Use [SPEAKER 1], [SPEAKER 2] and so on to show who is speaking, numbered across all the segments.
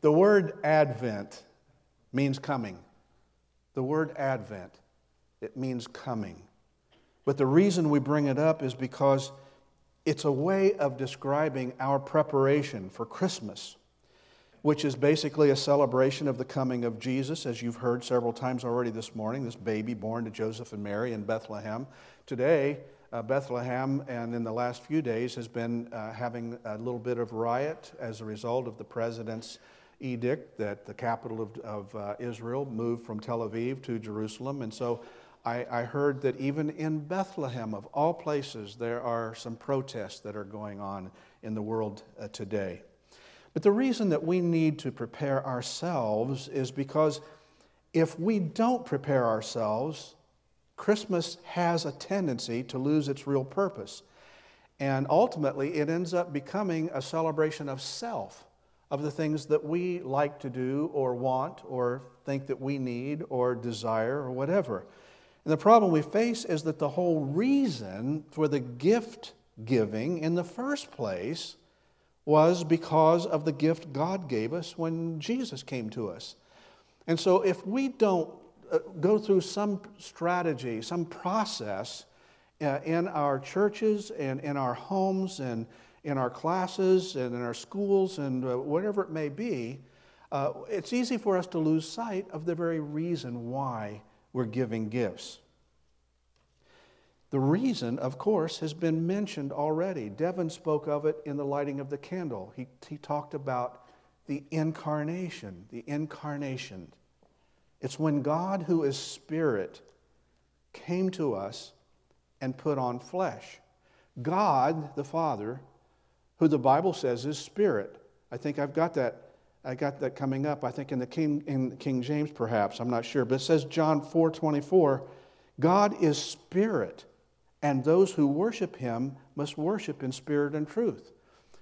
[SPEAKER 1] The word Advent means coming. The word Advent, it means coming. But the reason we bring it up is because it's a way of describing our preparation for Christmas, which is basically a celebration of the coming of Jesus, as you've heard several times already this morning, this baby born to Joseph and Mary in Bethlehem. Today, uh, Bethlehem, and in the last few days, has been uh, having a little bit of riot as a result of the president's edict that the capital of, of uh, Israel moved from Tel Aviv to Jerusalem. And so I, I, heard that even in Bethlehem, of all places, there are some protests that are going on in the world uh, today. But the reason that we need to prepare ourselves is because if we don't prepare ourselves, Christmas has a tendency to lose its real purpose. And ultimately, it ends up becoming a celebration of self, of the things that we like to do or want or think that we need or desire or whatever. And the problem we face is that the whole reason for the gift giving in the first place was because of the gift God gave us when Jesus came to us. And so if we don't uh, go through some strategy, some process uh, in our churches and in our homes and in our classes and in our schools and uh, whatever it may be, uh, it's easy for us to lose sight of the very reason why we're giving gifts. The reason, of course, has been mentioned already. Devin spoke of it in the lighting of the candle. He, he talked about the incarnation, the incarnation. It's when God, who is spirit, came to us and put on flesh. God, the Father, who the Bible says is spirit. I think I've got that I got that coming up, I think in the King, in King James perhaps, I'm not sure, but it says John 4 24, God is spirit, and those who worship him must worship in spirit and truth.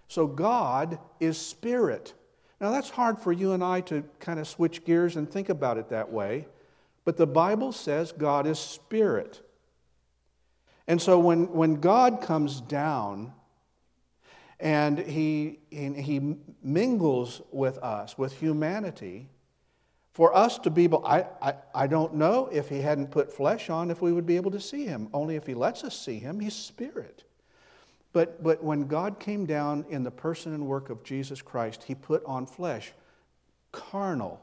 [SPEAKER 1] So God is spirit. Now that's hard for you and I to kind of switch gears and think about it that way, but the Bible says God is spirit. And so when, when God comes down, and he, he mingles with us, with humanity, for us to be able, I, I, I don't know if he hadn't put flesh on if we would be able to see him. Only if he lets us see him, he's spirit. But, but when God came down in the person and work of Jesus Christ, he put on flesh, carnal,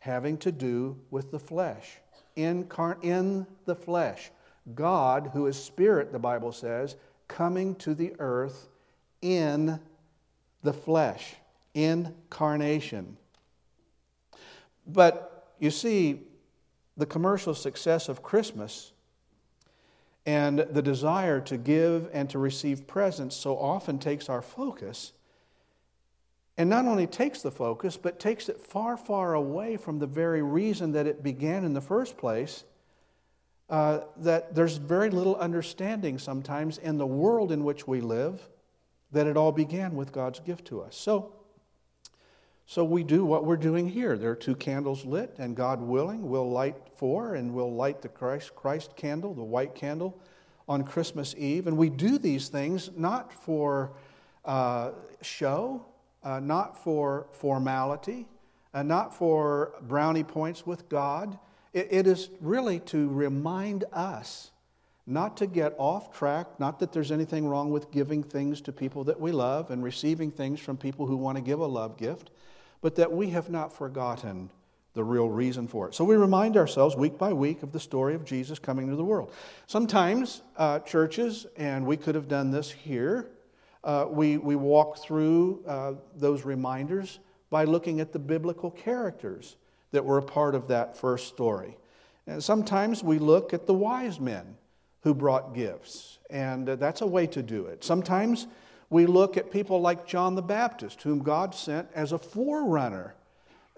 [SPEAKER 1] having to do with the flesh. Incar- in the flesh. God, who is spirit, the Bible says, coming to the earth in the flesh, incarnation. But you see, the commercial success of Christmas and the desire to give and to receive presents so often takes our focus. And not only takes the focus, but takes it far, far away from the very reason that it began in the first place. Uh, that there's very little understanding sometimes in the world in which we live that it all began with God's gift to us. So, so we do what we're doing here. There are two candles lit, and God willing, we'll light four, and we'll light the Christ, Christ candle, the white candle, on Christmas Eve. And we do these things not for uh, show, uh, not for formality, uh, not for brownie points with God. it, it is really to remind us not to get off track, not that there's anything wrong with giving things to people that we love and receiving things from people who want to give a love gift, but that we have not forgotten the real reason for it. So we remind ourselves week by week of the story of Jesus coming to the world. Sometimes uh, churches, and we could have done this here, uh, we, we walk through uh, those reminders by looking at the biblical characters that were a part of that first story. And sometimes we look at the wise men who brought gifts. And uh, that's a way to do it. Sometimes we look at people like John the Baptist, whom God sent as a forerunner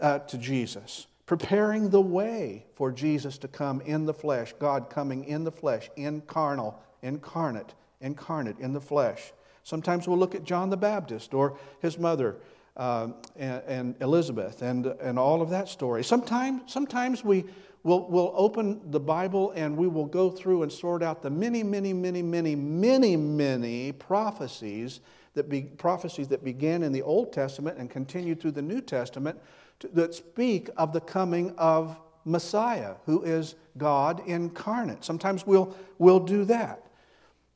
[SPEAKER 1] uh, to Jesus, preparing the way for Jesus to come in the flesh, God coming in the flesh, incarnal, incarnate, incarnate in the flesh. Sometimes we'll look at John the Baptist or his mother, uh, and, and, Elizabeth and, and all of that story. Sometimes, sometimes we, We'll, we'll open the Bible and we will go through and sort out the many, many, many, many, many, many prophecies that be, prophecies that began in the Old Testament and continued through the New Testament to, that speak of the coming of Messiah, who is God incarnate. Sometimes we'll, we'll do that.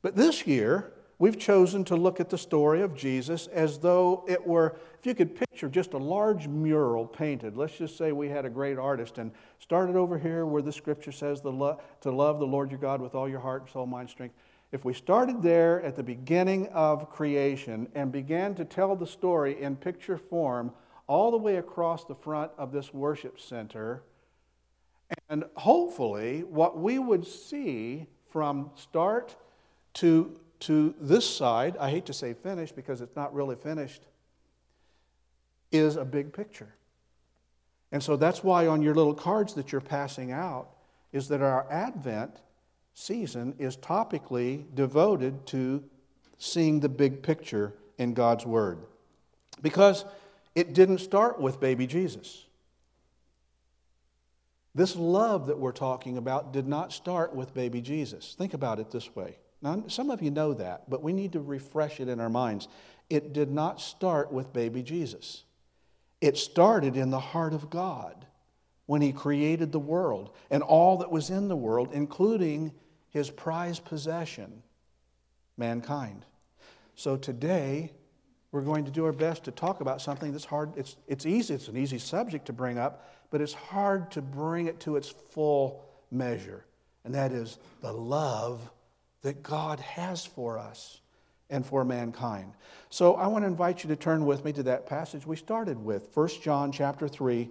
[SPEAKER 1] But this year, we've chosen to look at the story of Jesus as though it were, if you could picture just a large mural painted. Let's just say we had a great artist and started over here where the scripture says to love the Lord your God with all your heart, soul, mind, strength. If we started there at the beginning of creation and began to tell the story in picture form all the way across the front of this worship center, and hopefully what we would see from start to to this side, I hate to say finished because it's not really finished, is a big picture. And so that's why on your little cards that you're passing out is that our Advent season is topically devoted to seeing the big picture in God's Word. Because it didn't start with baby Jesus. This love that we're talking about did not start with baby Jesus. Think about it this way now, some of you know that, but we need to refresh it in our minds. It did not start with baby Jesus, it started in the heart of God when He created the world and all that was in the world, including His prized possession, mankind. So today, we're going to do our best to talk about something that's hard. It's, it's easy, it's an easy subject to bring up, but it's hard to bring it to its full measure. And that is the love that God has for us and for mankind. So I want to invite you to turn with me to that passage we started with, 1 John chapter 3,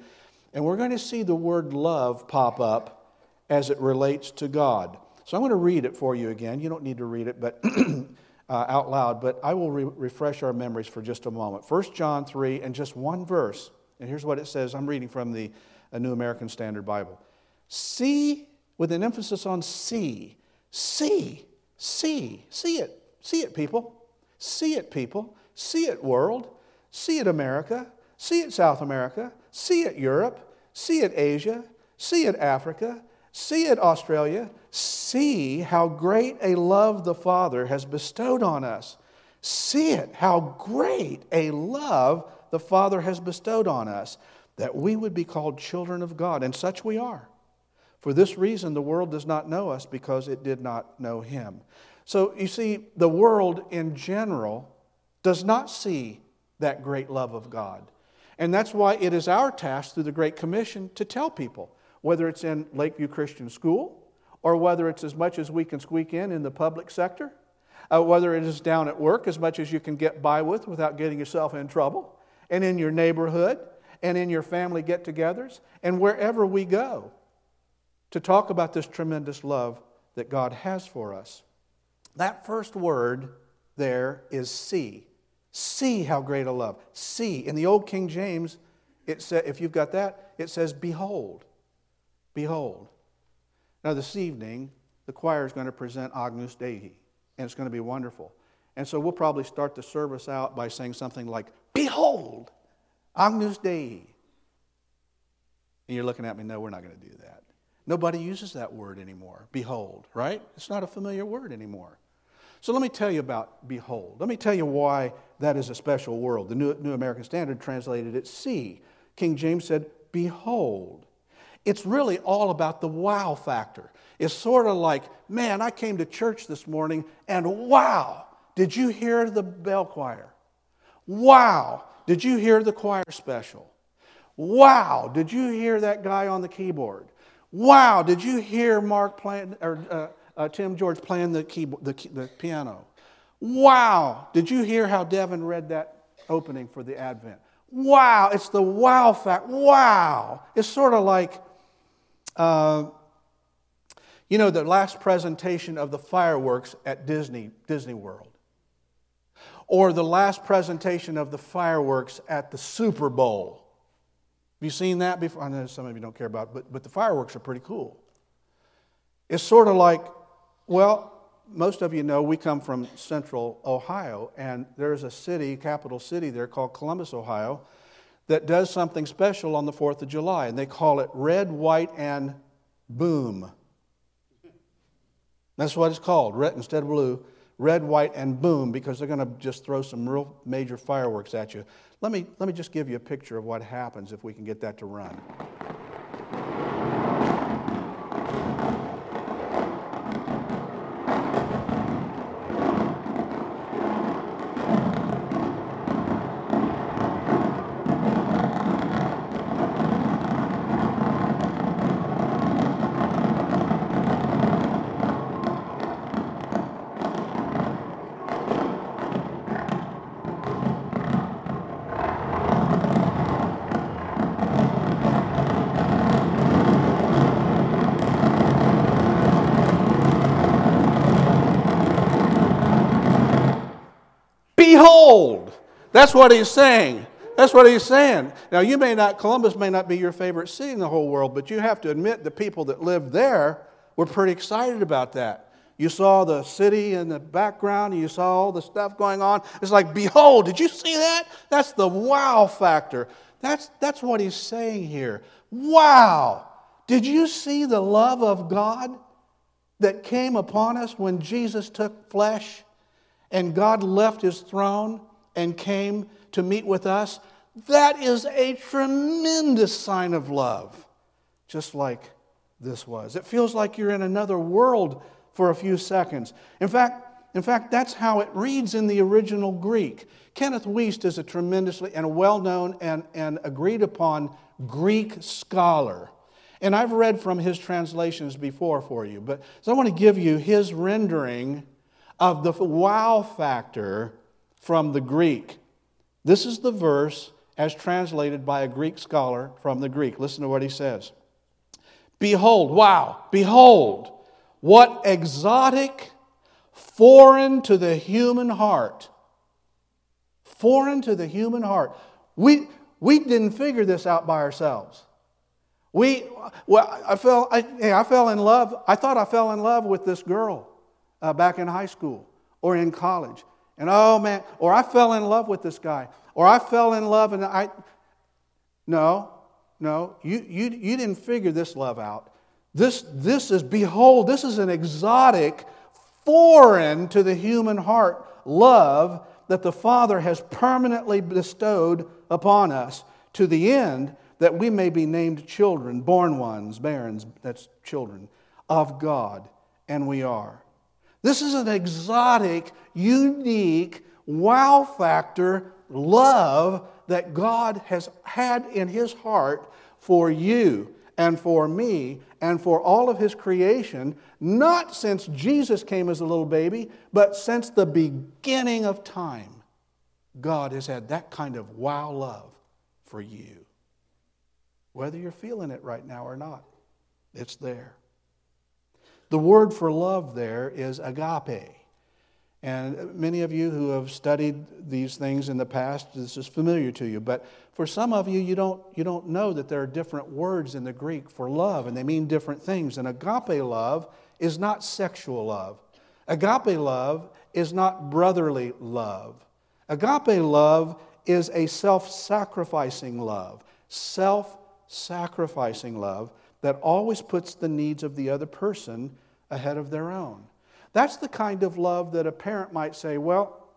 [SPEAKER 1] and we're going to see the word love pop up as it relates to God. So I'm going to read it for you again. You don't need to read it but uh, out loud, but I will re- refresh our memories for just a moment. 1 John 3 and just one verse. And here's what it says. I'm reading from the New American Standard Bible. See, with an emphasis on see, see See, see it. See it, people. See it, people. See it, world. See it, America. See it, South America. See it, Europe. See it, Asia. See it, Africa. See it, Australia. See how great a love the Father has bestowed on us. See it, how great a love the Father has bestowed on us, that we would be called children of God, and such we are. For this reason, the world does not know us because it did not know him. So you see, the world in general does not see that great love of God. And that's why it is our task through the Great Commission to tell people, whether it's in Lakeview Christian School or whether it's as much as we can squeak in in the public sector, uh, whether it is down at work, as much as you can get by with without getting yourself in trouble, and in your neighborhood, and in your family get togethers, and wherever we go to talk about this tremendous love that God has for us. That first word there is see. See how great a love. See. In the old King James, it said, if you've got that, it says, Behold. Behold. Now, this evening, the choir is going to present Agnus Dei, and it's going to be wonderful. And so we'll probably start the service out by saying something like, Behold, Agnus Dei. And you're looking at me, no, we're not going to do that. Nobody uses that word anymore, behold, right? It's not a familiar word anymore. So let me tell you about behold. Let me tell you why that is a special word. The New, New American Standard translated it see. King James said, behold. It's really all about the wow factor. It's sort of like, man, I came to church this morning and wow, did you hear the bell choir? Wow, did you hear the choir special? Wow, did you hear that guy on the keyboard? Wow, did you hear Mark playing, or uh, uh, Tim George playing the, keyboard, the, the piano? Wow, did you hear how Devin read that opening for the Advent? Wow, it's the wow fact. Wow. It's sort of like, uh, you know, the last presentation of the fireworks at Disney, Disney World. Or the last presentation of the fireworks at the Super Bowl. Have you seen that before? I know some of you don't care about it, but, but the fireworks are pretty cool. It's sort of like, well, most of you know we come from central Ohio, and there's a city, capital city there called Columbus, Ohio, that does something special on the 4th of July, and they call it red, white, and boom. That's what it's called, red instead of blue, red, white, and boom, because they're going to just throw some real major fireworks at you. Let me, let me just give you a picture of what happens if we can get that to run. That's what he's saying. That's what he's saying. Now, you may not, Columbus may not be your favorite city in the whole world, but you have to admit the people that lived there were pretty excited about that. You saw the city in the background, you saw all the stuff going on. It's like, behold, did you see that? That's the wow factor. That's, that's what he's saying here. Wow! Did you see the love of God that came upon us when Jesus took flesh? and God left his throne and came to meet with us, that is a tremendous sign of love, just like this was. It feels like you're in another world for a few seconds. In fact, in fact, that's how it reads in the original Greek. Kenneth Wuest is a tremendously and well known and, and agreed upon Greek scholar. And I've read from his translations before for you, but so I want to give you his rendering of the wow factor from the Greek. This is the verse as translated by a Greek scholar from the Greek. Listen to what he says Behold, wow, behold, what exotic, foreign to the human heart. Foreign to the human heart. We, we didn't figure this out by ourselves. We, well, I fell, I, hey, I fell in love. I thought I fell in love with this girl uh, back in high school or in college. And oh man, or I fell in love with this guy, or I fell in love and I. No, no, you, you, you didn't figure this love out. This, this is, behold, this is an exotic, foreign to the human heart love that the Father has permanently bestowed upon us to the end that we may be named children, born ones, barons, that's children, of God, and we are. This is an exotic, unique, wow factor love that God has had in His heart for you and for me and for all of His creation, not since Jesus came as a little baby, but since the beginning of time. God has had that kind of wow love for you. Whether you're feeling it right now or not, it's there. The word for love there is agape. And many of you who have studied these things in the past, this is familiar to you. But for some of you, you don't, you don't know that there are different words in the Greek for love, and they mean different things. And agape love is not sexual love, agape love is not brotherly love. Agape love is a self sacrificing love, self sacrificing love that always puts the needs of the other person ahead of their own. That's the kind of love that a parent might say, Well,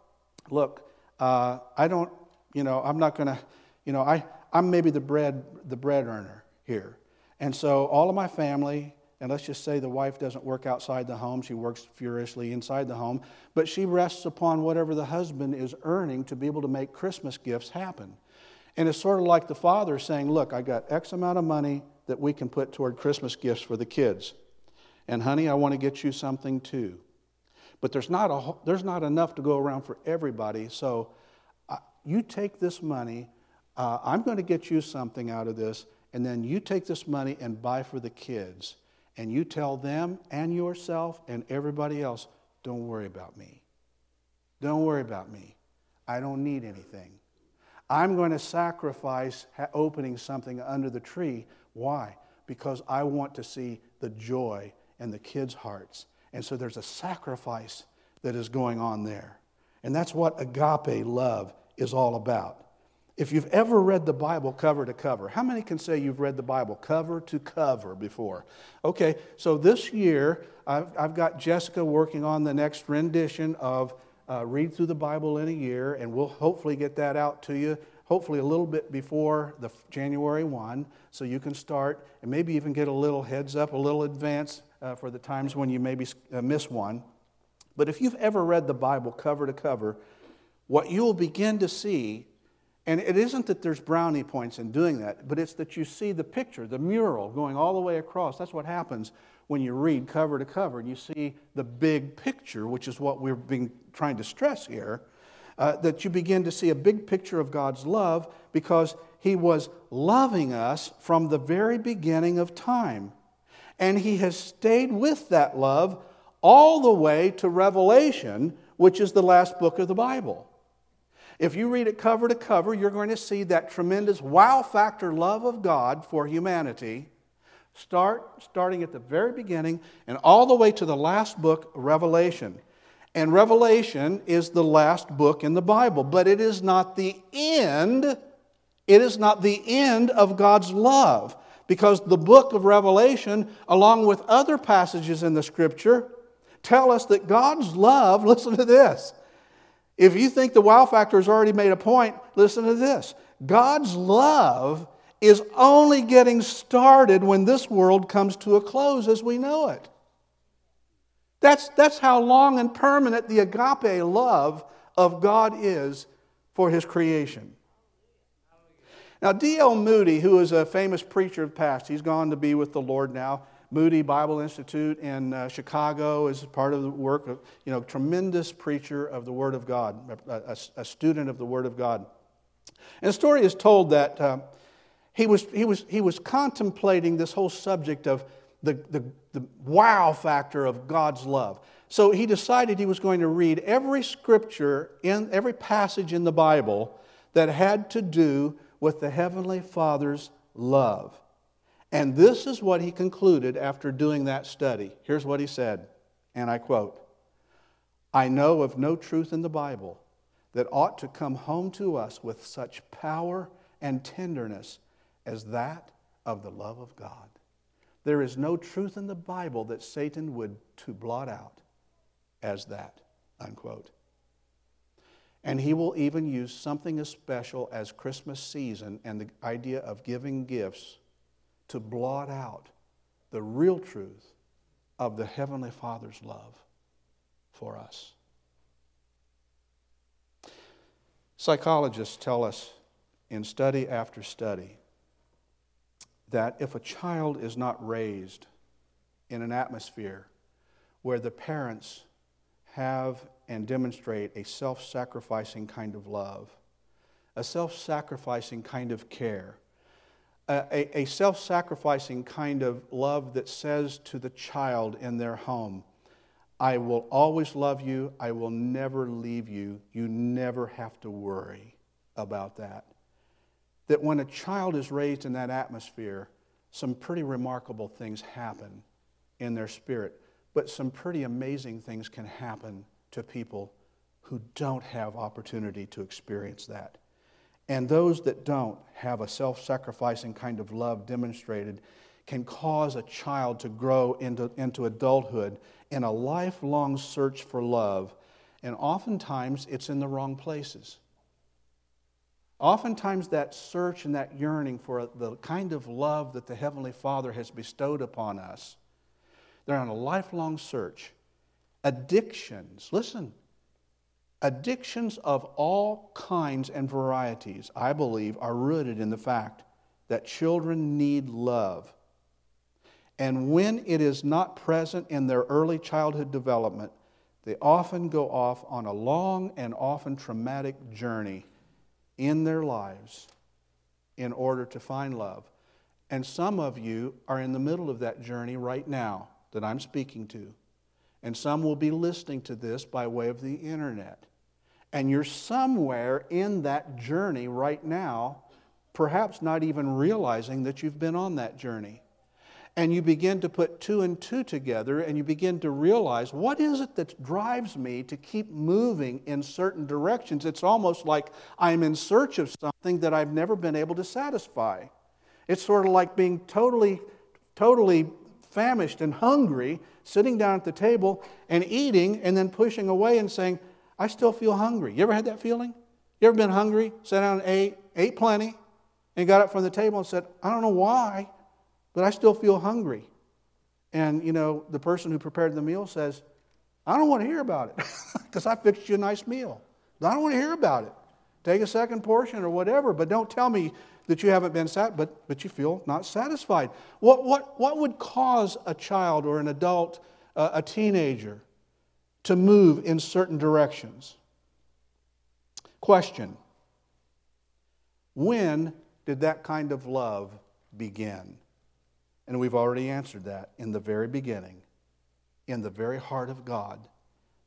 [SPEAKER 1] look, uh, I don't, you know, I'm not going to, you know, I, I'm maybe the bread, the bread earner here. And so all of my family, and let's just say the wife doesn't work outside the home, she works furiously inside the home, but she rests upon whatever the husband is earning to be able to make Christmas gifts happen. And it's sort of like the father saying, Look, I got X amount of money that we can put toward Christmas gifts for the kids. And honey, I want to get you something too. But there's not, a, there's not enough to go around for everybody. So uh, you take this money, uh, I'm going to get you something out of this, and then you take this money and buy for the kids. And you tell them and yourself and everybody else, don't worry about me. Don't worry about me. I don't need anything. I'm going to sacrifice opening something under the tree. Why? Because I want to see the joy in the kids' hearts. And so there's a sacrifice that is going on there. And that's what agape love is all about. if you've ever read the Bible cover to cover, how many can say you've read the Bible cover to cover before? Okay, so this year I've, I've got Jessica working on the next rendition of uh, Read Through the Bible in a Year, and we'll hopefully get that out to you, hopefully a little bit before the January 1, so you can start and maybe even get a little heads up, a little advance uh, for the times when you maybe uh, miss one. But if you've ever read the Bible cover to cover, what you'll begin to see and it isn't that there's brownie points in doing that, but it's that you see the picture, the mural going all the way across. That's what happens when you read cover to cover and you see the big picture, which is what we're being, trying to stress here. Uh, that you begin to see a big picture of God's love because He was loving us from the very beginning of time. And He has stayed with that love all the way to Revelation, which is the last book of the Bible. If you read it cover to cover, you're going to see that tremendous wow factor love of God for humanity. Start starting at the very beginning and all the way to the last book, Revelation. And Revelation is the last book in the Bible, but it is not the end. It is not the end of God's love because the book of Revelation, along with other passages in the scripture, tell us that God's love, listen to this, if you think the wow factor has already made a point, listen to this God's love is only getting started when this world comes to a close as we know it. That's, that's how long and permanent the agape love of God is for his creation. Now, D.L. Moody, who is a famous preacher of the past, he's gone to be with the Lord now. Moody Bible Institute in uh, Chicago is part of the work of, you know, tremendous preacher of the Word of God, a, a, a student of the Word of God. And the story is told that uh, he, was, he, was, he was contemplating this whole subject of the, the, the wow factor of God's love. So he decided he was going to read every scripture in every passage in the Bible that had to do with the Heavenly Father's love. And this is what he concluded after doing that study. Here's what he said, and I quote I know of no truth in the Bible that ought to come home to us with such power and tenderness as that of the love of God. There is no truth in the Bible that Satan would to blot out as that, unquote. And he will even use something as special as Christmas season and the idea of giving gifts to blot out the real truth of the Heavenly Father's love for us. Psychologists tell us in study after study that if a child is not raised in an atmosphere where the parents have and demonstrate a self sacrificing kind of love, a self sacrificing kind of care, a, a self sacrificing kind of love that says to the child in their home, I will always love you. I will never leave you. You never have to worry about that. That when a child is raised in that atmosphere, some pretty remarkable things happen in their spirit, but some pretty amazing things can happen to people who don't have opportunity to experience that. And those that don't have a self sacrificing kind of love demonstrated can cause a child to grow into, into adulthood in a lifelong search for love. And oftentimes it's in the wrong places. Oftentimes, that search and that yearning for the kind of love that the Heavenly Father has bestowed upon us, they're on a lifelong search. Addictions, listen, Addictions of all kinds and varieties, I believe, are rooted in the fact that children need love. And when it is not present in their early childhood development, they often go off on a long and often traumatic journey in their lives in order to find love. And some of you are in the middle of that journey right now that I'm speaking to. And some will be listening to this by way of the internet. And you're somewhere in that journey right now, perhaps not even realizing that you've been on that journey. And you begin to put two and two together and you begin to realize what is it that drives me to keep moving in certain directions. It's almost like I'm in search of something that I've never been able to satisfy. It's sort of like being totally, totally famished and hungry, sitting down at the table and eating and then pushing away and saying, I still feel hungry. You ever had that feeling? You ever been hungry, sat down and ate, ate plenty, and got up from the table and said, I don't know why, but I still feel hungry. And, you know, the person who prepared the meal says, I don't want to hear about it because I fixed you a nice meal. I don't want to hear about it. Take a second portion or whatever, but don't tell me that you haven't been sat, but, but you feel not satisfied. What, what, what would cause a child or an adult, uh, a teenager, to move in certain directions? Question When did that kind of love begin? And we've already answered that in the very beginning, in the very heart of God.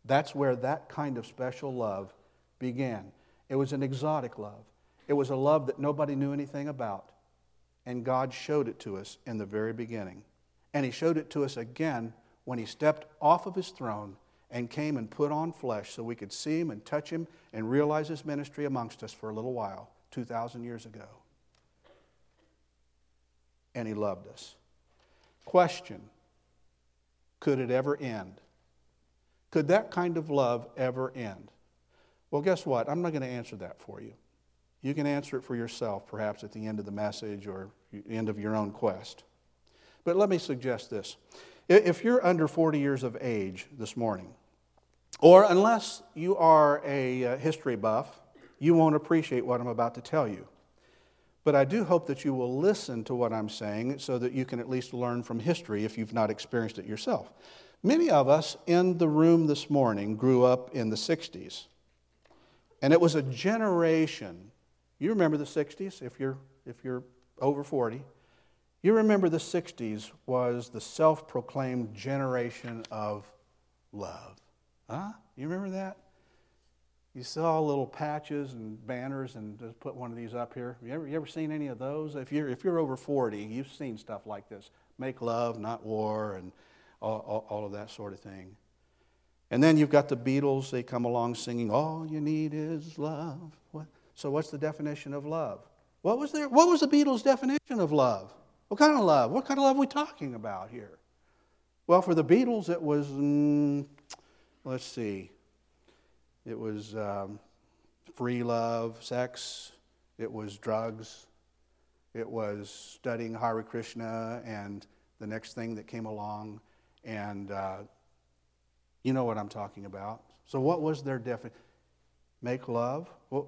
[SPEAKER 1] That's where that kind of special love began. It was an exotic love, it was a love that nobody knew anything about. And God showed it to us in the very beginning. And He showed it to us again when He stepped off of His throne and came and put on flesh so we could see Him and touch Him and realize His ministry amongst us for a little while, 2,000 years ago. And He loved us. Question Could it ever end? Could that kind of love ever end? Well, guess what? I'm not going to answer that for you. You can answer it for yourself, perhaps at the end of the message or end of your own quest. But let me suggest this. If you're under 40 years of age this morning, or unless you are a uh, history buff, you won't appreciate what I'm about to tell you. But I do hope that you will listen to what I'm saying so that you can at least learn from history if you've not experienced it yourself. Many of us in the room this morning grew up in the 60s. And it was a generation. You remember the 60s if you're, if you're over 40. You remember the 60s was the self proclaimed generation of love. Huh? You remember that? You saw little patches and banners, and just put one of these up here. You ever, you ever seen any of those? If you're, if you're over 40, you've seen stuff like this make love, not war, and all, all, all of that sort of thing. And then you've got the Beatles, they come along singing, All you need is love. What? So, what's the definition of love? What was, there, what was the Beatles' definition of love? What kind of love? What kind of love are we talking about here? Well, for the Beatles, it was, mm, let's see, it was um, free love, sex. It was drugs. It was studying Hare Krishna and the next thing that came along. And uh, you know what I'm talking about. So, what was their definition? Make love? What,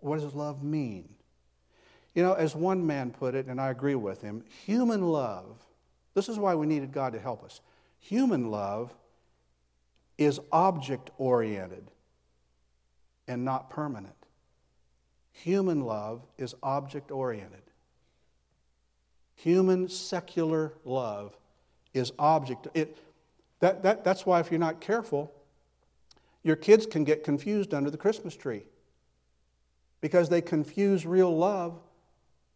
[SPEAKER 1] what does love mean? You know, as one man put it, and I agree with him, human love, this is why we needed God to help us. Human love is object oriented and not permanent. Human love is object oriented. Human secular love is object. It, that, that, that's why, if you're not careful, your kids can get confused under the Christmas tree because they confuse real love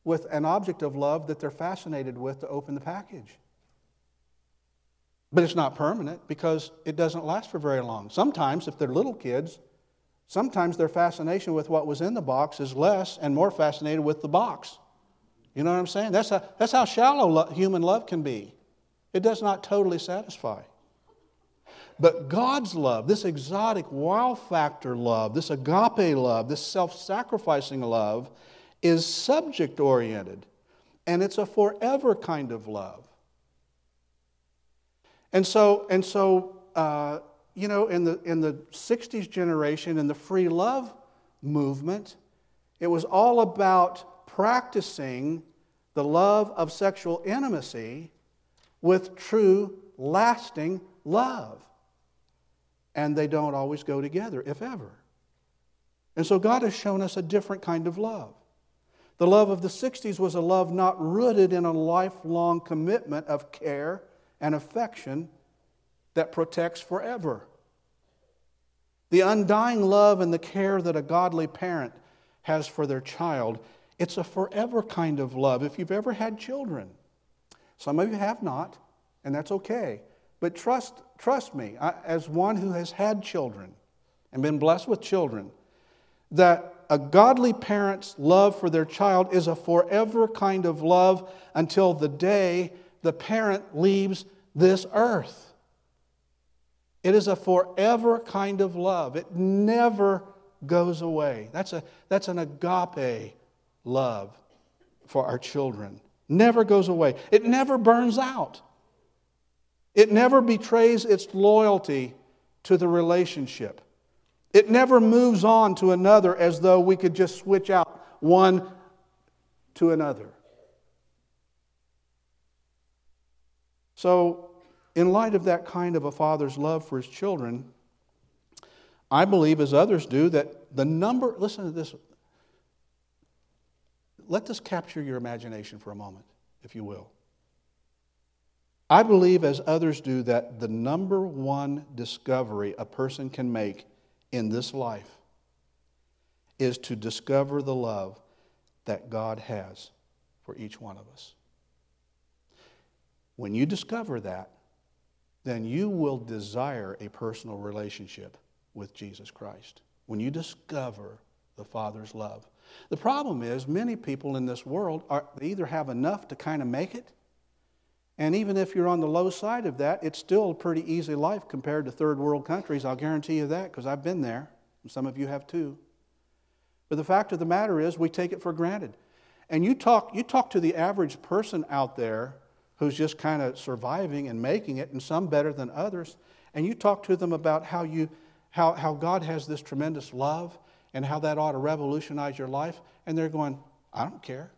[SPEAKER 1] with an object of love that they're fascinated with to open the package. But it's not permanent because it doesn't last for very long. Sometimes, if they're little kids, Sometimes their fascination with what was in the box is less and more fascinated with the box. You know what I'm saying? That's how, that's how shallow lo- human love can be. It does not totally satisfy. But God's love, this exotic wow factor love, this agape love, this self sacrificing love, is subject oriented. And it's a forever kind of love. And so, and so uh, you know, in the, in the 60s generation, in the free love movement, it was all about practicing the love of sexual intimacy with true, lasting love. And they don't always go together, if ever. And so God has shown us a different kind of love. The love of the 60s was a love not rooted in a lifelong commitment of care and affection that protects forever. The undying love and the care that a godly parent has for their child, it's a forever kind of love. If you've ever had children, Some of you have not, and that's okay. But trust, trust me, I, as one who has had children and been blessed with children, that a godly parent's love for their child is a forever kind of love until the day the parent leaves this earth. It is a forever kind of love. It never goes away. That's, a, that's an agape love for our children. Never goes away. It never burns out. It never betrays its loyalty to the relationship. It never moves on to another as though we could just switch out one to another. So, in light of that kind of a father's love for his children, I believe, as others do, that the number, listen to this, let this capture your imagination for a moment, if you will. I believe, as others do, that the number one discovery a person can make in this life is to discover the love that God has for each one of us. When you discover that, then you will desire a personal relationship with Jesus Christ. When you discover the Father's love. The problem is, many people in this world are, they either have enough to kind of make it and even if you're on the low side of that, it's still a pretty easy life compared to third world countries. I'll guarantee you that because I've been there, and some of you have too. But the fact of the matter is, we take it for granted. And you talk, you talk to the average person out there who's just kind of surviving and making it, and some better than others, and you talk to them about how, you, how, how God has this tremendous love and how that ought to revolutionize your life, and they're going, I don't care.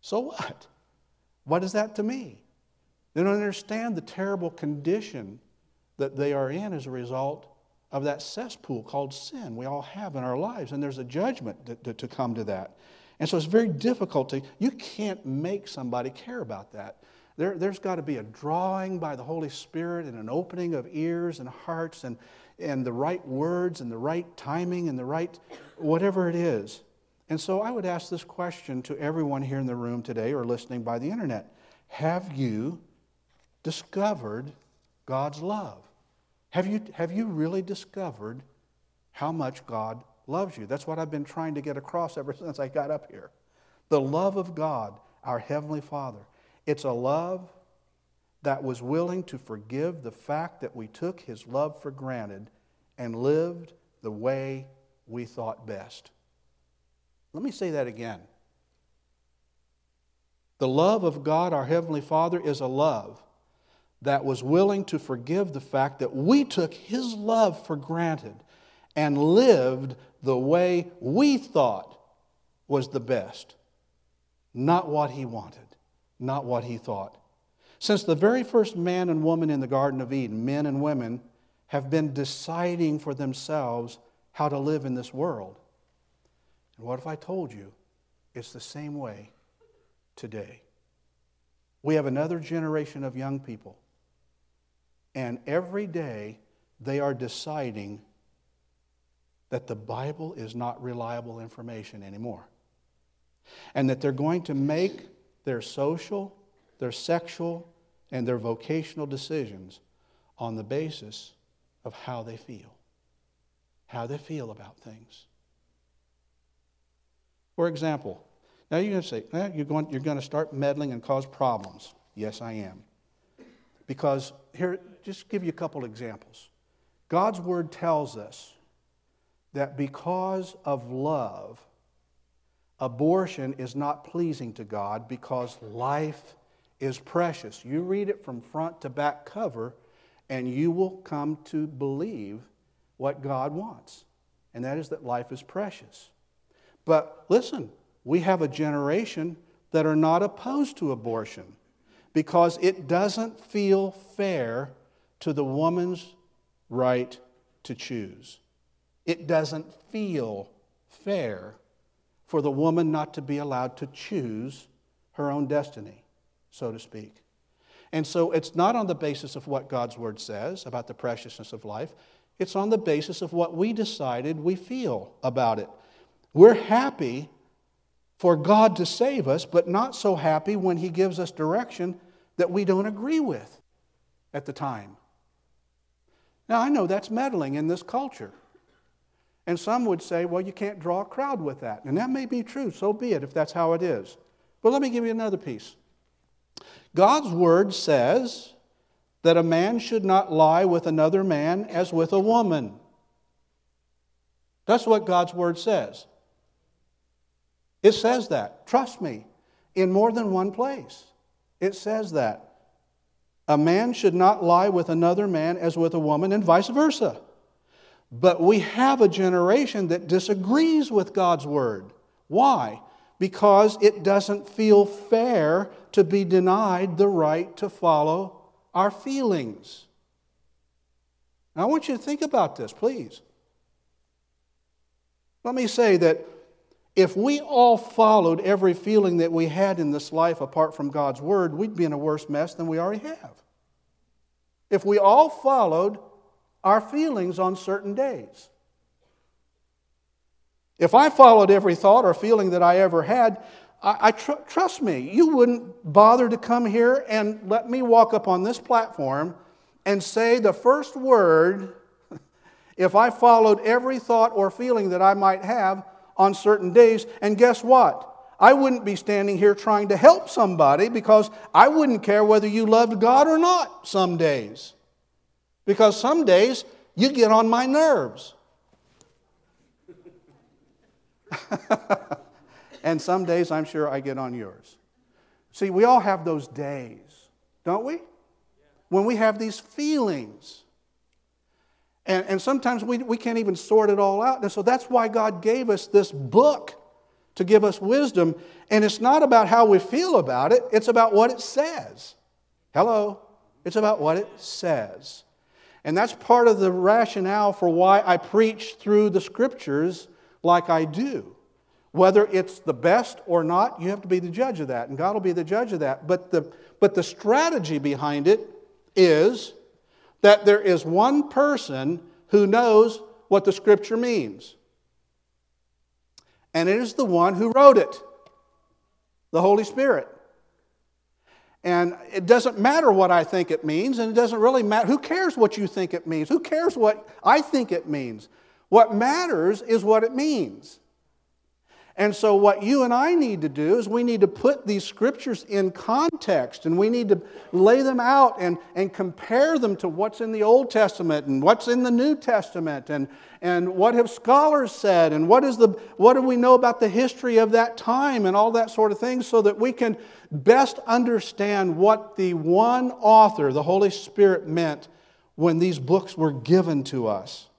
[SPEAKER 1] So what? What is that to me? They don't understand the terrible condition that they are in as a result of that cesspool called sin we all have in our lives. And there's a judgment to, to, to come to that. And so it's very difficult to, you can't make somebody care about that. There, there's got to be a drawing by the Holy Spirit and an opening of ears and hearts and, and the right words and the right timing and the right whatever it is. And so I would ask this question to everyone here in the room today or listening by the internet Have you discovered God's love? Have you, have you really discovered how much God loves you? That's what I've been trying to get across ever since I got up here. The love of God, our Heavenly Father. It's a love that was willing to forgive the fact that we took His love for granted and lived the way we thought best. Let me say that again. The love of God, our Heavenly Father, is a love that was willing to forgive the fact that we took His love for granted and lived the way we thought was the best, not what He wanted, not what He thought. Since the very first man and woman in the Garden of Eden, men and women have been deciding for themselves how to live in this world. And what if I told you it's the same way today? We have another generation of young people, and every day they are deciding that the Bible is not reliable information anymore. And that they're going to make their social, their sexual, and their vocational decisions on the basis of how they feel, how they feel about things. For example, now you're going to say, eh, you're, going, you're going to start meddling and cause problems. Yes, I am. Because here, just give you a couple examples. God's word tells us that because of love, abortion is not pleasing to God because life is precious. You read it from front to back cover, and you will come to believe what God wants, and that is that life is precious. But listen, we have a generation that are not opposed to abortion because it doesn't feel fair to the woman's right to choose. It doesn't feel fair for the woman not to be allowed to choose her own destiny, so to speak. And so it's not on the basis of what God's word says about the preciousness of life, it's on the basis of what we decided we feel about it. We're happy for God to save us, but not so happy when He gives us direction that we don't agree with at the time. Now, I know that's meddling in this culture. And some would say, well, you can't draw a crowd with that. And that may be true, so be it if that's how it is. But let me give you another piece. God's word says that a man should not lie with another man as with a woman. That's what God's word says. It says that. Trust me, in more than one place. It says that. A man should not lie with another man as with a woman, and vice versa. But we have a generation that disagrees with God's word. Why? Because it doesn't feel fair to be denied the right to follow our feelings. Now, I want you to think about this, please. Let me say that if we all followed every feeling that we had in this life apart from God's Word, we'd be in a worse mess than we already have. If we all followed our feelings on certain days. If I followed every thought or feeling that I ever had, I, I tr- trust me, you wouldn't bother to come here and let me walk up on this platform and say the first word if I followed every thought or feeling that I might have on certain days. And guess what? I wouldn't be standing here trying to help somebody because I wouldn't care whether you loved God or not some days. Because some days you get on my nerves. and some days I'm sure I get on yours. See, we all have those days, don't we? When we have these feelings. And, and sometimes we, we can't even sort it all out. And so that's why God gave us this book to give us wisdom. And it's not about how we feel about it, it's about what it says. Hello? It's about what it says. And that's part of the rationale for why I preach through the scriptures like I do. Whether it's the best or not, you have to be the judge of that, and God will be the judge of that. But the, but the strategy behind it is that there is one person who knows what the scripture means. And it is the one who wrote it the Holy Spirit. And it doesn't matter what I think it means, and it doesn't really matter. Who cares what you think it means? Who cares what I think it means? What matters is what it means. And so, what you and I need to do is we need to put these scriptures in context and we need to lay them out and, and compare them to what's in the Old Testament and what's in the New Testament and, and what have scholars said and what, is the, what do we know about the history of that time and all that sort of thing so that we can best understand what the one author, the Holy Spirit, meant when these books were given to us.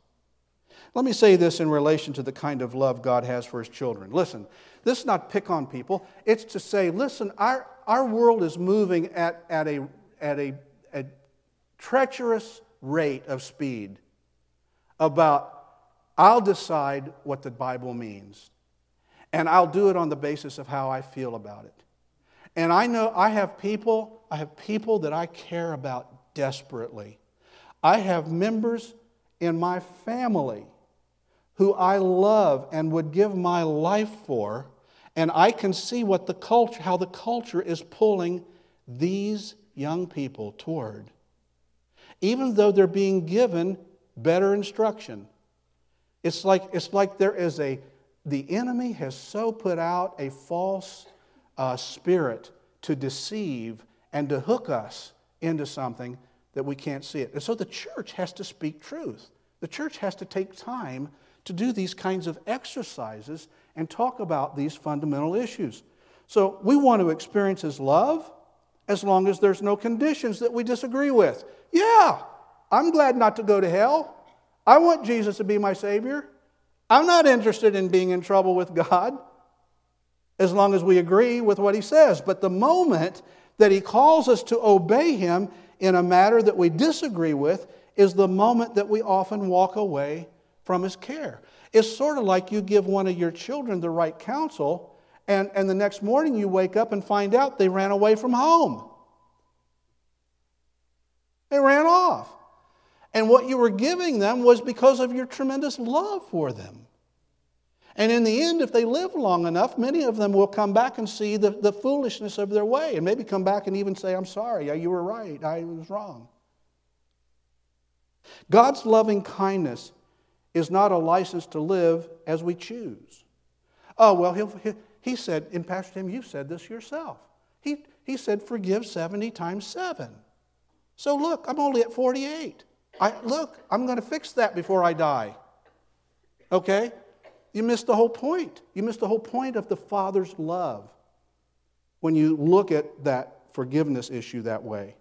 [SPEAKER 1] Let me say this in relation to the kind of love God has for his children. Listen, this is not pick on people. It's to say, listen, our, our world is moving at, at, a, at a, a treacherous rate of speed about, I'll decide what the Bible means. And I'll do it on the basis of how I feel about it. And I know I have people, I have people that I care about desperately. I have members in my family who I love and would give my life for, and I can see what the culture, how the culture is pulling these young people toward. Even though they're being given better instruction. It's like, it's like there is a, the enemy has so put out a false uh, spirit to deceive and to hook us into something that we can't see it. And so the church has to speak truth. The church has to take time to do these kinds of exercises and talk about these fundamental issues. So we want to experience His love as long as there's no conditions that we disagree with. Yeah, I'm glad not to go to hell. I want Jesus to be my Savior. I'm not interested in being in trouble with God as long as we agree with what He says. But the moment that He calls us to obey Him in a matter that we disagree with is the moment that we often walk away from his care. It's sort of like you give one of your children the right counsel, and, and the next morning you wake up and find out they ran away from home. They ran off. And what you were giving them was because of your tremendous love for them. And in the end, if they live long enough, many of them will come back and see the, the foolishness of their way and maybe come back and even say, I'm sorry, you were right, I was wrong. God's loving kindness is not a license to live as we choose. Oh, well, he, he said, in Pastor Tim, you said this yourself. He, he said, forgive 70 times 7. So look, I'm only at 48. I, look, I'm going to fix that before I die. Okay? You missed the whole point. You missed the whole point of the Father's love when you look at that forgiveness issue that way.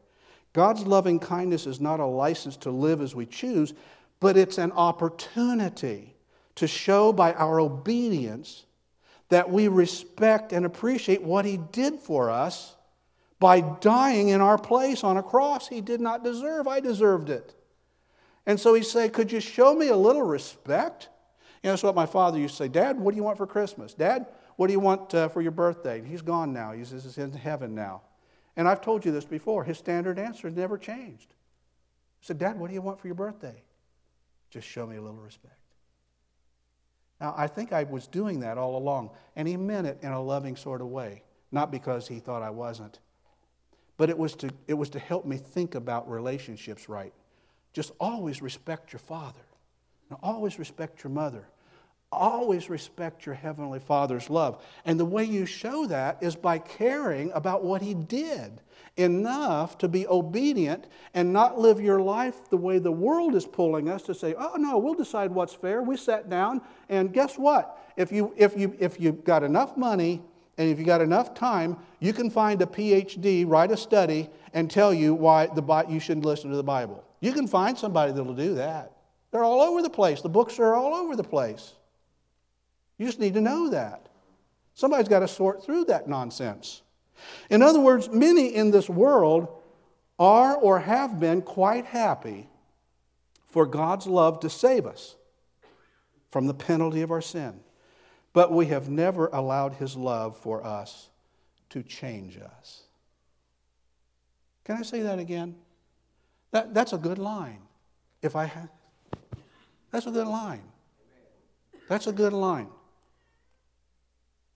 [SPEAKER 1] God's loving kindness is not a license to live as we choose, but it's an opportunity to show by our obedience that we respect and appreciate what He did for us by dying in our place on a cross He did not deserve. I deserved it. And so He said, Could you show me a little respect? You know, that's what my father used to say Dad, what do you want for Christmas? Dad, what do you want uh, for your birthday? He's gone now, he's, he's in heaven now. And I've told you this before. His standard answer never changed. I said, Dad, what do you want for your birthday? Just show me a little respect. Now, I think I was doing that all along, and he meant it in a loving sort of way, not because he thought I wasn't. But it was to, it was to help me think about relationships right. Just always respect your father, and always respect your mother, always respect your Heavenly Father's love. And the way you show that is by caring about what He did enough to be obedient and not live your life the way the world is pulling us to say, oh, no, we'll decide what's fair. We sat down, and guess what? If, you, if, you, if you've got enough money and if you got enough time, you can find a PhD, write a study, and tell you why the, you shouldn't listen to the Bible. You can find somebody that'll do that. They're all over the place. The books are all over the place. You just need to know that. Somebody's got to sort through that nonsense. In other words, many in this world are or have been quite happy for God's love to save us from the penalty of our sin. But we have never allowed His love for us to change us. Can I say that again? That, that's a good line. If I have, that's a good line. That's a good line.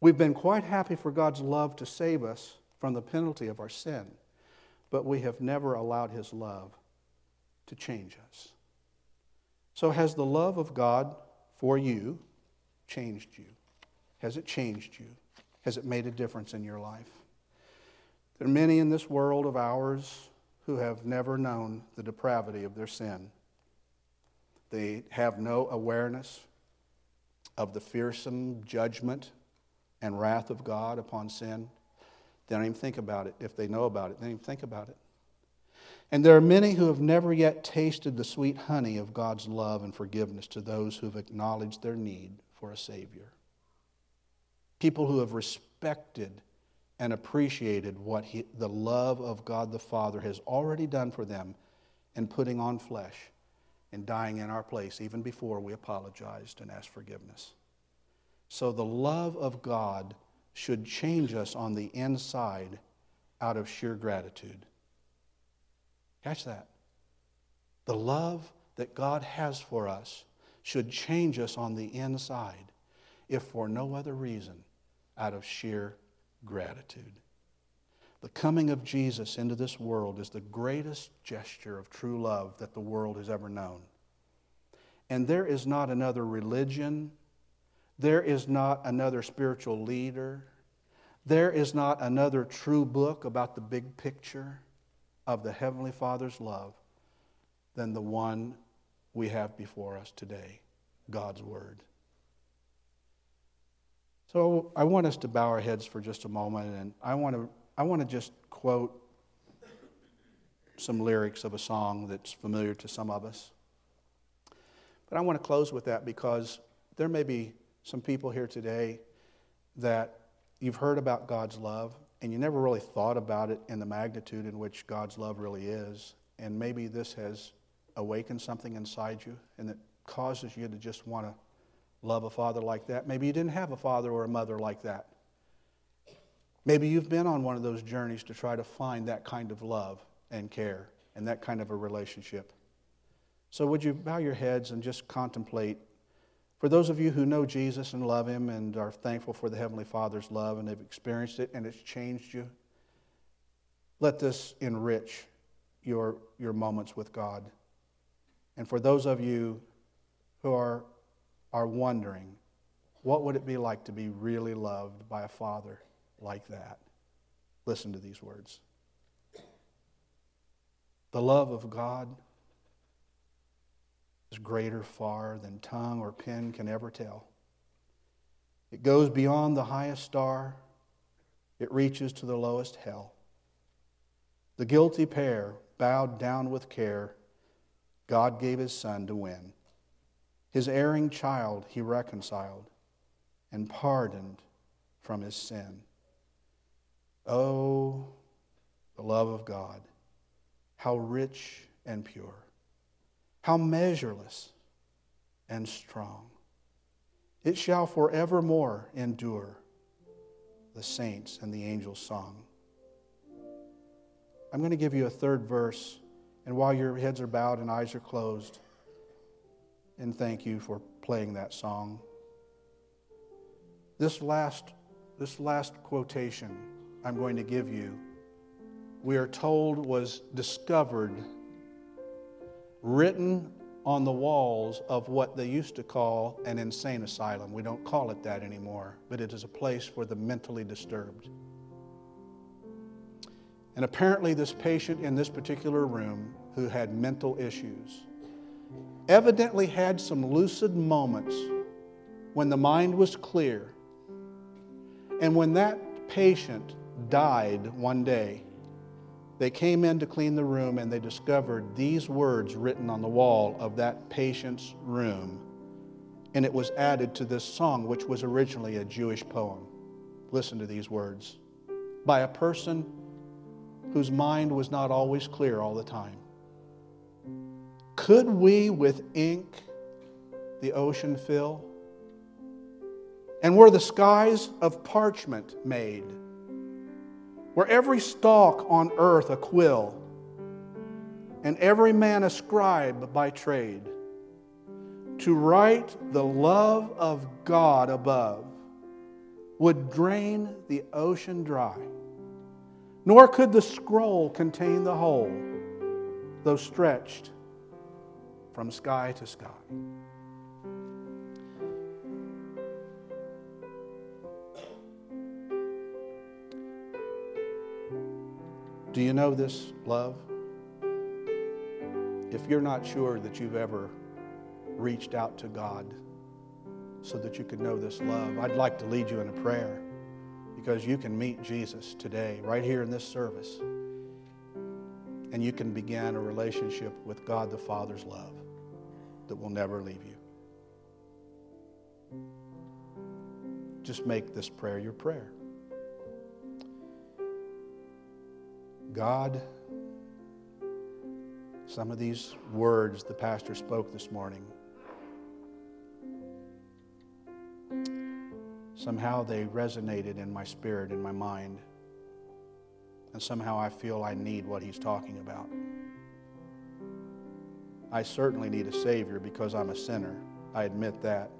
[SPEAKER 1] We've been quite happy for God's love to save us from the penalty of our sin, but we have never allowed His love to change us. So, has the love of God for you changed you? Has it changed you? Has it made a difference in your life? There are many in this world of ours who have never known the depravity of their sin. They have no awareness of the fearsome judgment and wrath of God upon sin. They don't even think about it. If they know about it, they don't even think about it. And there are many who have never yet tasted the sweet honey of God's love and forgiveness to those who have acknowledged their need for a Savior. People who have respected and appreciated what he, the love of God the Father has already done for them in putting on flesh and dying in our place even before we apologized and asked forgiveness. So the love of God should change us on the inside out of sheer gratitude. Catch that. The love that God has for us should change us on the inside, if for no other reason, out of sheer gratitude. The coming of Jesus into this world is the greatest gesture of true love that the world has ever known. And there is not another religion there is not another spiritual leader. There is not another true book about the big picture of the Heavenly Father's love than the one we have before us today God's Word. So I want us to bow our heads for just a moment, and I want to, I want to just quote some lyrics of a song that's familiar to some of us. But I want to close with that because there may be some people here today that you've heard about God's love and you never really thought about it in the magnitude in which God's love really is. And maybe this has awakened something inside you and it causes you to just want to love a father like that. Maybe you didn't have a father or a mother like that. Maybe you've been on one of those journeys to try to find that kind of love and care and that kind of a relationship. So, would you bow your heads and just contemplate For those of you who know Jesus and love Him and are thankful for the Heavenly Father's love and have experienced it and it's changed you, let this enrich your, your moments with God. And for those of you who are, are wondering, what would it be like to be really loved by a father like that? Listen to these words. The love of God is greater far than tongue or pen can ever tell. It goes beyond the highest star, it reaches to the lowest hell. The guilty pair, bowed down with care, God gave his son to win. His erring child he reconciled and pardoned from his sin. Oh, the love of God, how rich and pure how measureless and strong. It shall forevermore endure the saints and the angels' song. I'm going to give you a third verse, and while your heads are bowed and eyes are closed, and thank you for playing that song. This last, this last quotation I'm going to give you, we are told was discovered written on the walls of what they used to call an insane asylum. We don't call it that anymore, but it is a place for the mentally disturbed. And apparently, this patient in this particular room who had mental issues evidently had some lucid moments when the mind was clear. And when that patient died one day, they came in to clean the room and they discovered these words written on the wall of that patient's room. And it was added to this song, which was originally a Jewish poem. Listen to these words by a person whose mind was not always clear all the time. Could we with ink the ocean fill? And were the skies of parchment made? Were every stalk on earth a quill, and every man a scribe by trade, to write the love of God above would drain the ocean dry, nor could the scroll contain the whole, though stretched from sky to sky. Do you know this love? If you're not sure that you've ever reached out to God so that you could know this love, I'd like to lead you in a prayer because you can meet Jesus today, right here in this service, and you can begin a relationship with God the Father's love that will never leave you. Just make this prayer your prayer. God, some of these words the pastor spoke this morning, somehow they resonated in my spirit, in my mind, and somehow I feel I need what he's talking about. I certainly need a Savior because I'm a sinner. I admit that.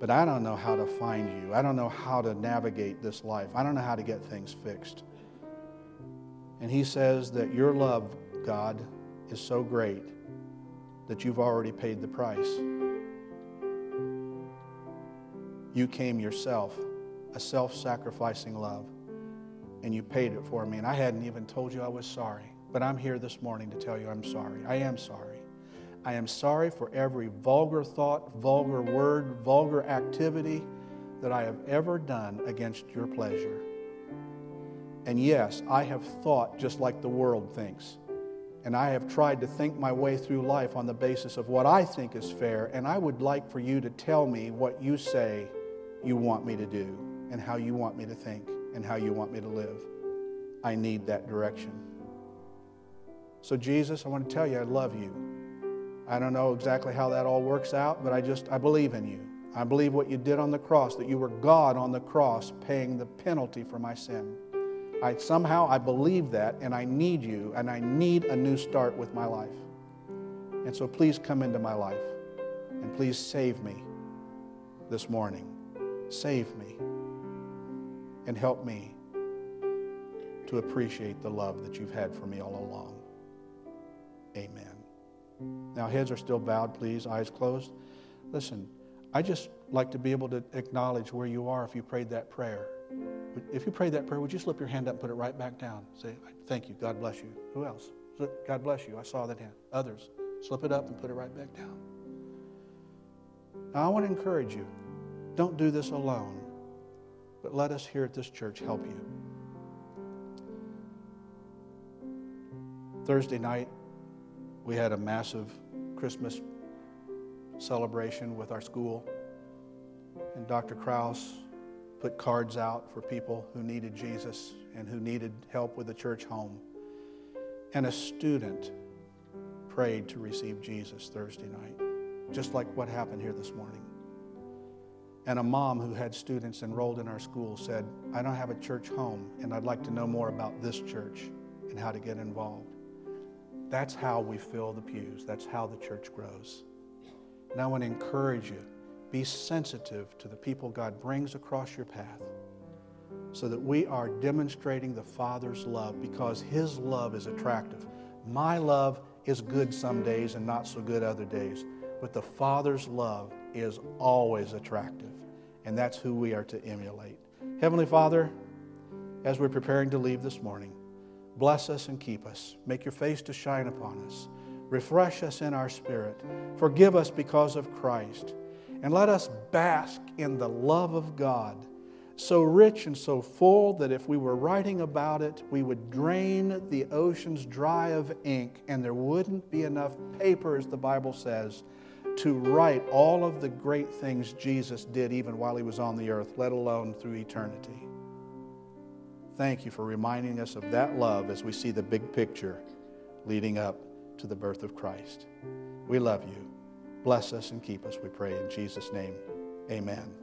[SPEAKER 1] But I don't know how to find you. I don't know how to navigate this life. I don't know how to get things fixed. And he says that your love, God, is so great that you've already paid the price. You came yourself, a self sacrificing love, and you paid it for me. And I hadn't even told you I was sorry. But I'm here this morning to tell you I'm sorry. I am sorry. I am sorry for every vulgar thought, vulgar word, vulgar activity that I have ever done against your pleasure. And yes, I have thought just like the world thinks. And I have tried to think my way through life on the basis of what I think is fair. And I would like for you to tell me what you say you want me to do and how you want me to think and how you want me to live. I need that direction. So, Jesus, I want to tell you I love you. I don't know exactly how that all works out, but I just, I believe in you. I believe what you did on the cross, that you were God on the cross paying the penalty for my sin. I somehow I believe that and I need you and I need a new start with my life. And so please come into my life and please save me this morning. Save me and help me to appreciate the love that you've had for me all along. Amen. Now, heads are still bowed, please, eyes closed. Listen, I just like to be able to acknowledge where you are if you prayed that prayer. If you prayed that prayer, would you slip your hand up and put it right back down? Say, Thank you. God bless you. Who else? God bless you. I saw that hand. Others, slip it up and put it right back down. Now, I want to encourage you don't do this alone, but let us here at this church help you. Thursday night, we had a massive Christmas celebration with our school. And Dr. Kraus put cards out for people who needed Jesus and who needed help with the church home. And a student prayed to receive Jesus Thursday night, just like what happened here this morning. And a mom who had students enrolled in our school said, I don't have a church home, and I'd like to know more about this church and how to get involved. That's how we fill the pews. That's how the church grows. And I want to encourage you be sensitive to the people God brings across your path so that we are demonstrating the Father's love because His love is attractive. My love is good some days and not so good other days, but the Father's love is always attractive, and that's who we are to emulate. Heavenly Father, as we're preparing to leave this morning, Bless us and keep us. Make your face to shine upon us. Refresh us in our spirit. Forgive us because of Christ. And let us bask in the love of God, so rich and so full that if we were writing about it, we would drain the oceans dry of ink, and there wouldn't be enough paper, as the Bible says, to write all of the great things Jesus did even while he was on the earth, let alone through eternity. Thank you for reminding us of that love as we see the big picture leading up to the birth of Christ. We love you. Bless us and keep us, we pray in Jesus' name. Amen.